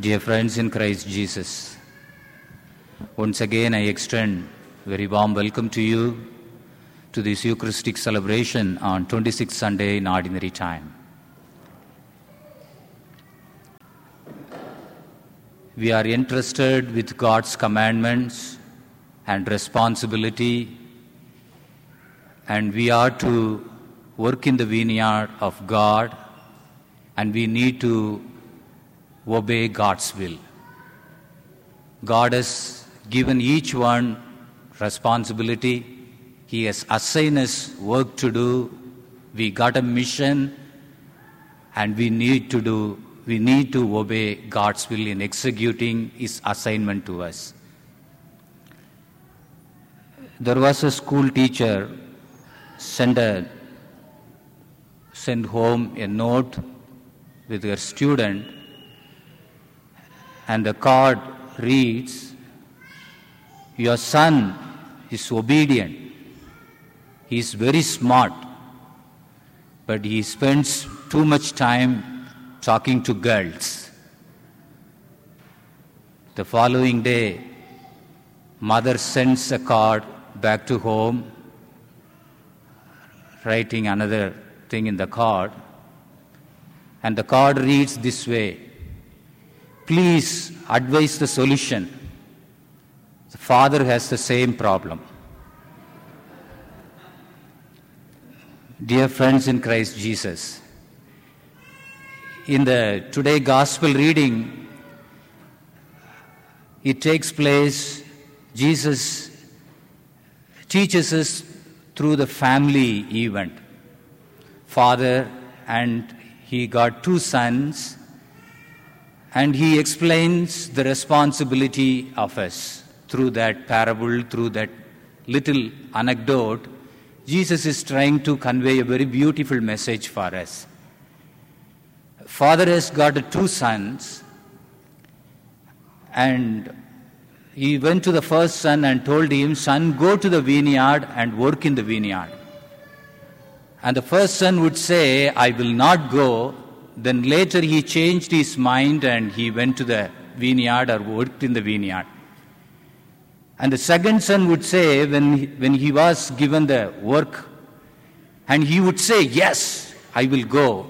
Dear friends in Christ Jesus, once again I extend very warm welcome to you to this Eucharistic celebration on 26th Sunday in Ordinary Time. We are entrusted with God's commandments and responsibility, and we are to work in the vineyard of God, and we need to obey God's will. God has given each one responsibility. He has assigned us work to do. We got a mission and we need to do we need to obey God's will in executing his assignment to us. There was a school teacher sent a sent home a note with her student and the card reads Your son is obedient, he is very smart, but he spends too much time talking to girls. The following day, mother sends a card back to home, writing another thing in the card, and the card reads this way Please advise the solution. The father has the same problem. Dear friends in Christ Jesus, in the today gospel reading, it takes place, Jesus teaches us through the family event. Father and he got two sons and he explains the responsibility of us through that parable, through that little anecdote. Jesus is trying to convey a very beautiful message for us. Father has got two sons, and he went to the first son and told him, Son, go to the vineyard and work in the vineyard. And the first son would say, I will not go, then later he changed his mind and he went to the vineyard or worked in the vineyard. And the second son would say, when he, when he was given the work, and he would say, Yes, I will go.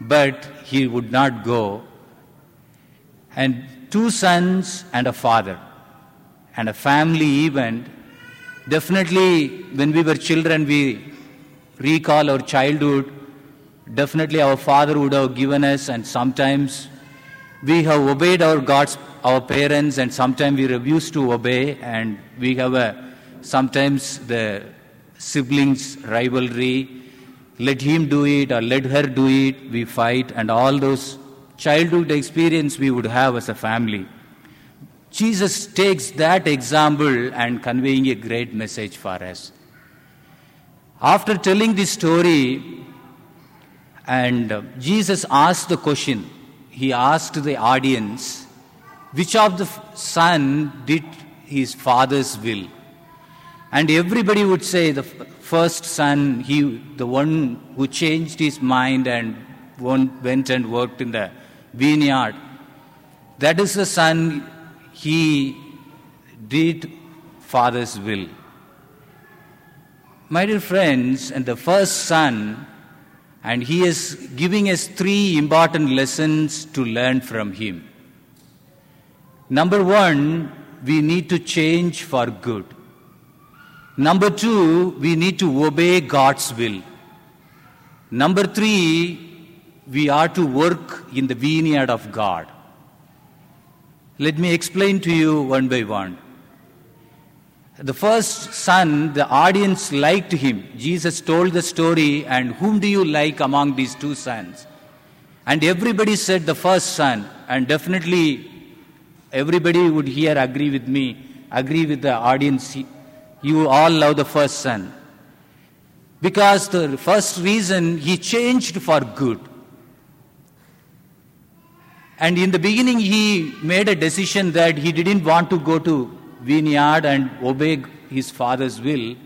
But he would not go. And two sons and a father, and a family event. Definitely, when we were children, we recall our childhood definitely our father would have given us and sometimes we have obeyed our gods our parents and sometimes we refuse to obey and we have a sometimes the siblings rivalry let him do it or let her do it we fight and all those childhood experience we would have as a family. Jesus takes that example and conveying a great message for us. After telling this story and uh, Jesus asked the question, he asked the audience, which of the son did his father's will? And everybody would say the first son, he, the one who changed his mind and went and worked in the vineyard. That is the son, he did father's will. My dear friends, and the first son and he is giving us three important lessons to learn from him. Number one, we need to change for good. Number two, we need to obey God's will. Number three, we are to work in the vineyard of God. Let me explain to you one by one. The first son, the audience liked him. Jesus told the story, and whom do you like among these two sons? And everybody said the first son, and definitely everybody would here agree with me, agree with the audience. You all love the first son. Because the first reason he changed for good. And in the beginning, he made a decision that he didn't want to go to vineyard and obey his father's will.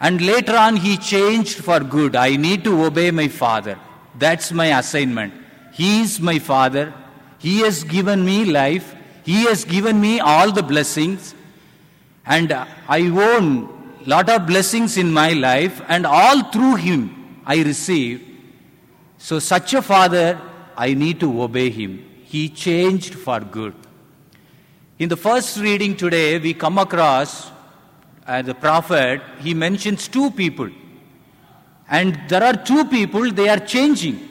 And later on, he changed for good. I need to obey my father. That's my assignment. He is my father. He has given me life. He has given me all the blessings. And I own lot of blessings in my life and all through him I receive. So such a father, I need to obey him. He changed for good. In the first reading today, we come across uh, the prophet, he mentions two people. And there are two people, they are changing.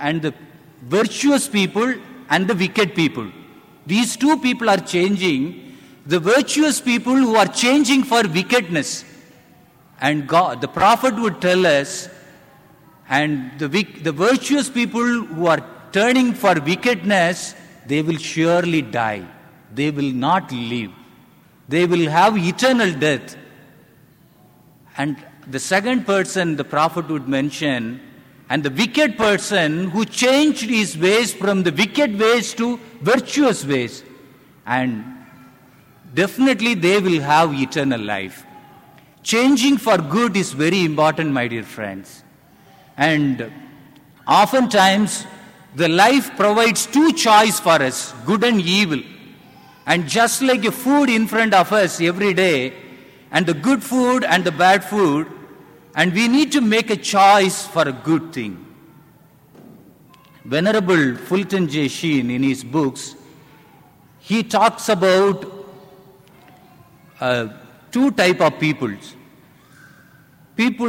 And the virtuous people and the wicked people. These two people are changing. The virtuous people who are changing for wickedness. And God, the prophet would tell us, and the, the virtuous people who are turning for wickedness, they will surely die. They will not live. They will have eternal death. And the second person the prophet would mention, and the wicked person who changed his ways from the wicked ways to virtuous ways. And definitely they will have eternal life. Changing for good is very important, my dear friends. And oftentimes, the life provides two choice for us, good and evil. And just like a food in front of us every day, and the good food and the bad food, and we need to make a choice for a good thing. Venerable Fulton J. Sheen, in his books, he talks about uh, two type of peoples. People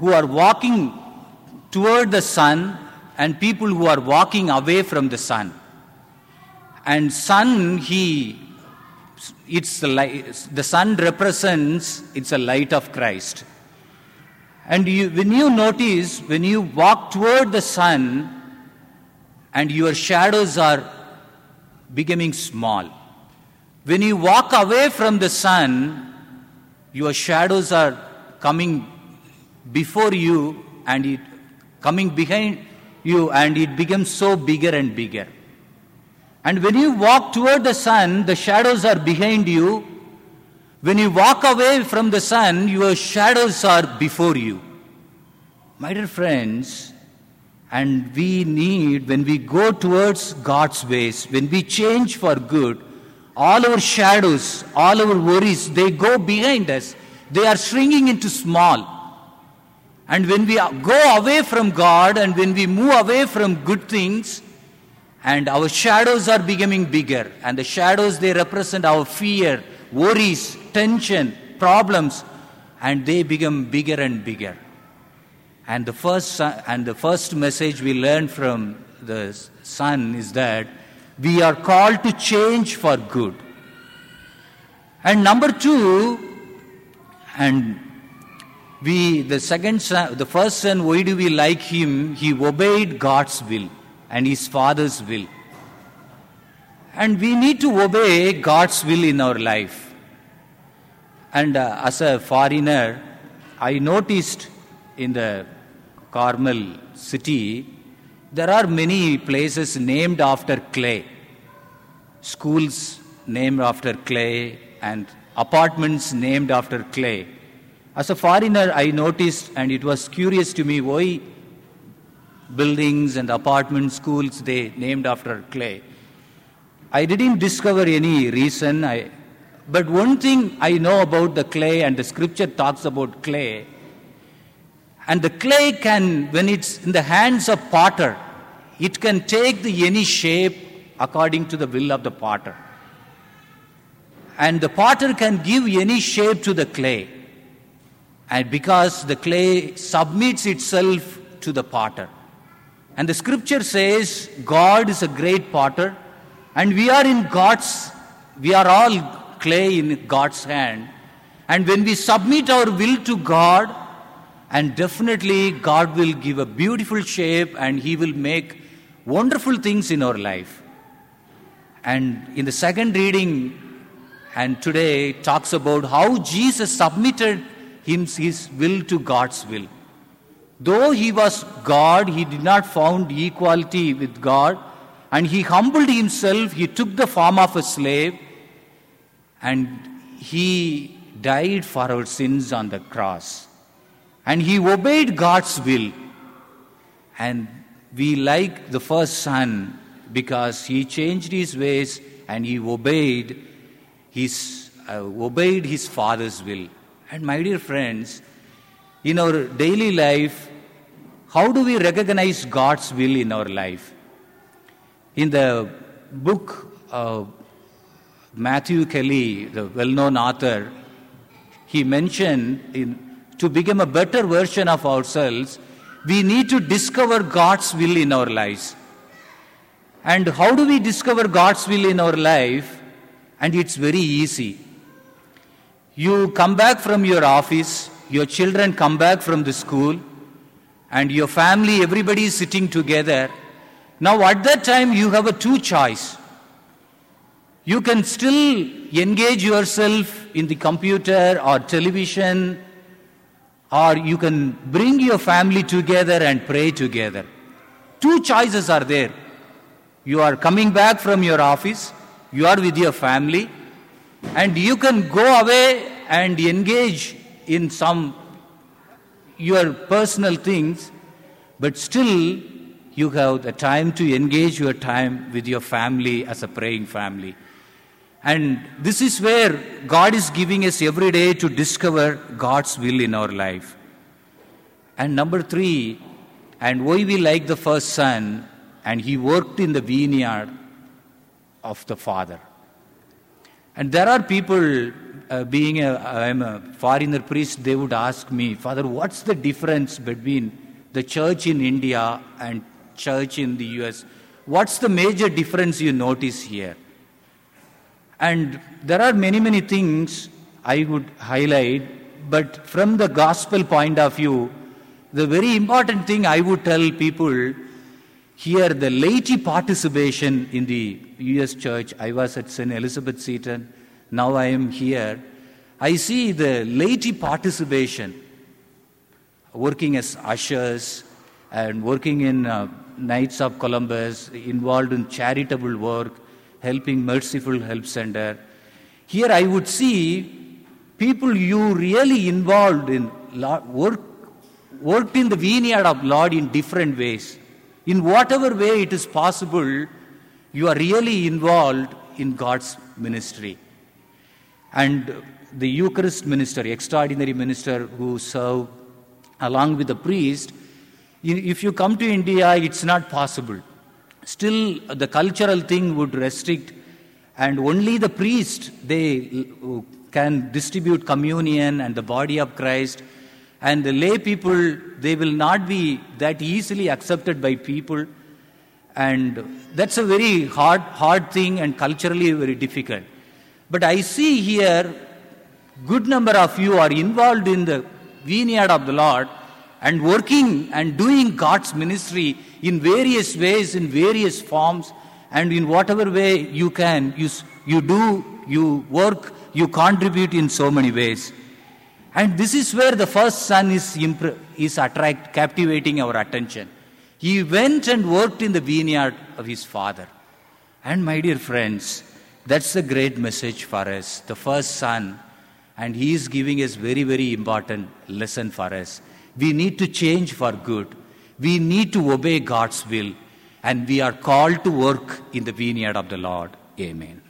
who are walking toward the sun and people who are walking away from the sun. And sun, he, it's the, light, the sun represents, it's a light of Christ. And you, when you notice, when you walk toward the sun, and your shadows are becoming small. When you walk away from the sun, your shadows are coming before you and it coming behind you and it becomes so bigger and bigger. And when you walk toward the sun, the shadows are behind you. When you walk away from the sun, your shadows are before you. My dear friends, and we need, when we go towards God's ways, when we change for good, all our shadows, all our worries, they go behind us. They are shrinking into small. And when we go away from God and when we move away from good things, and our shadows are becoming bigger, and the shadows they represent our fear, worries, tension, problems, and they become bigger and bigger. And the first and the first message we learn from the son is that we are called to change for good. And number two, and we the second son, the first son, why do we like him? He obeyed God's will and his father's will. And we need to obey God's will in our life. And uh, as a foreigner, I noticed in the Carmel city, there are many places named after clay. Schools named after clay and apartments named after clay. As a foreigner, I noticed, and it was curious to me, why buildings and apartment schools they named after clay. I didn't discover any reason. I, but one thing I know about the clay, and the scripture talks about clay, and the clay can, when it's in the hands of potter, it can take the any shape according to the will of the potter. And the potter can give any shape to the clay. And because the clay submits itself to the potter. And the scripture says God is a great potter, and we are in God's, we are all clay in God's hand. And when we submit our will to God, and definitely, God will give a beautiful shape and He will make wonderful things in our life. And in the second reading, and today talks about how Jesus submitted his will to God's will. Though he was God, he did not found equality with God, and he humbled himself. He took the form of a slave, and he died for our sins on the cross. And he obeyed God's will. And we, like the first son, because he changed his ways and he obeyed his, uh, obeyed his father's will. And my dear friends, in our daily life, how do we recognize God's will in our life? In the book uh, Matthew Kelly, the well known author, he mentioned in, to become a better version of ourselves, we need to discover God's will in our lives. And how do we discover God's will in our life? And it's very easy. You come back from your office, your children come back from the school, and your family, everybody is sitting together. Now, at that time, you have a two choice. You can still engage yourself in the computer or television, or you can bring your family together and pray together. Two choices are there. You are coming back from your office, you are with your family, and you can go away and engage in some your personal things, but still you have the time to engage your time with your family as a praying family. And this is where God is giving us every day to discover God's will in our life. And number three, and why we like the first son, and he worked in the vineyard of the father. And there are people, uh, being a, I'm a foreigner priest, they would ask me, Father, what's the difference between the church in India and church in the US? What's the major difference you notice here? And there are many, many things I would highlight, but from the gospel point of view, the very important thing I would tell people here the laity participation in the US church. I was at St. Elizabeth Seton, now I am here. I see the laity participation, working as ushers and working in uh, Knights of Columbus, involved in charitable work, helping Merciful Help Center. Here I would see people you really involved in work, worked in the vineyard of Lord in different ways. In whatever way it is possible, you are really involved in God's ministry. And the Eucharist minister, extraordinary minister who serve along with the priest, if you come to India, it's not possible. Still the cultural thing would restrict and only the priest they uh, can distribute communion and the body of christ. And the lay people they will not be that easily accepted by people. And that's a very hard hard thing and culturally very difficult but i see here good number of you are involved in the vineyard of the lord and working and doing god's ministry in various ways, in various forms, and in whatever way you can, you, you do, you work, you contribute in so many ways. And this is where the first son is, impre- is attract, captivating our attention. He went and worked in the vineyard of his father. And my dear friends, that's the great message for us. The first son, and he is giving us very, very important lesson for us. We need to change for good. We need to obey God's will, and we are called to work in the vineyard of the Lord. Amen.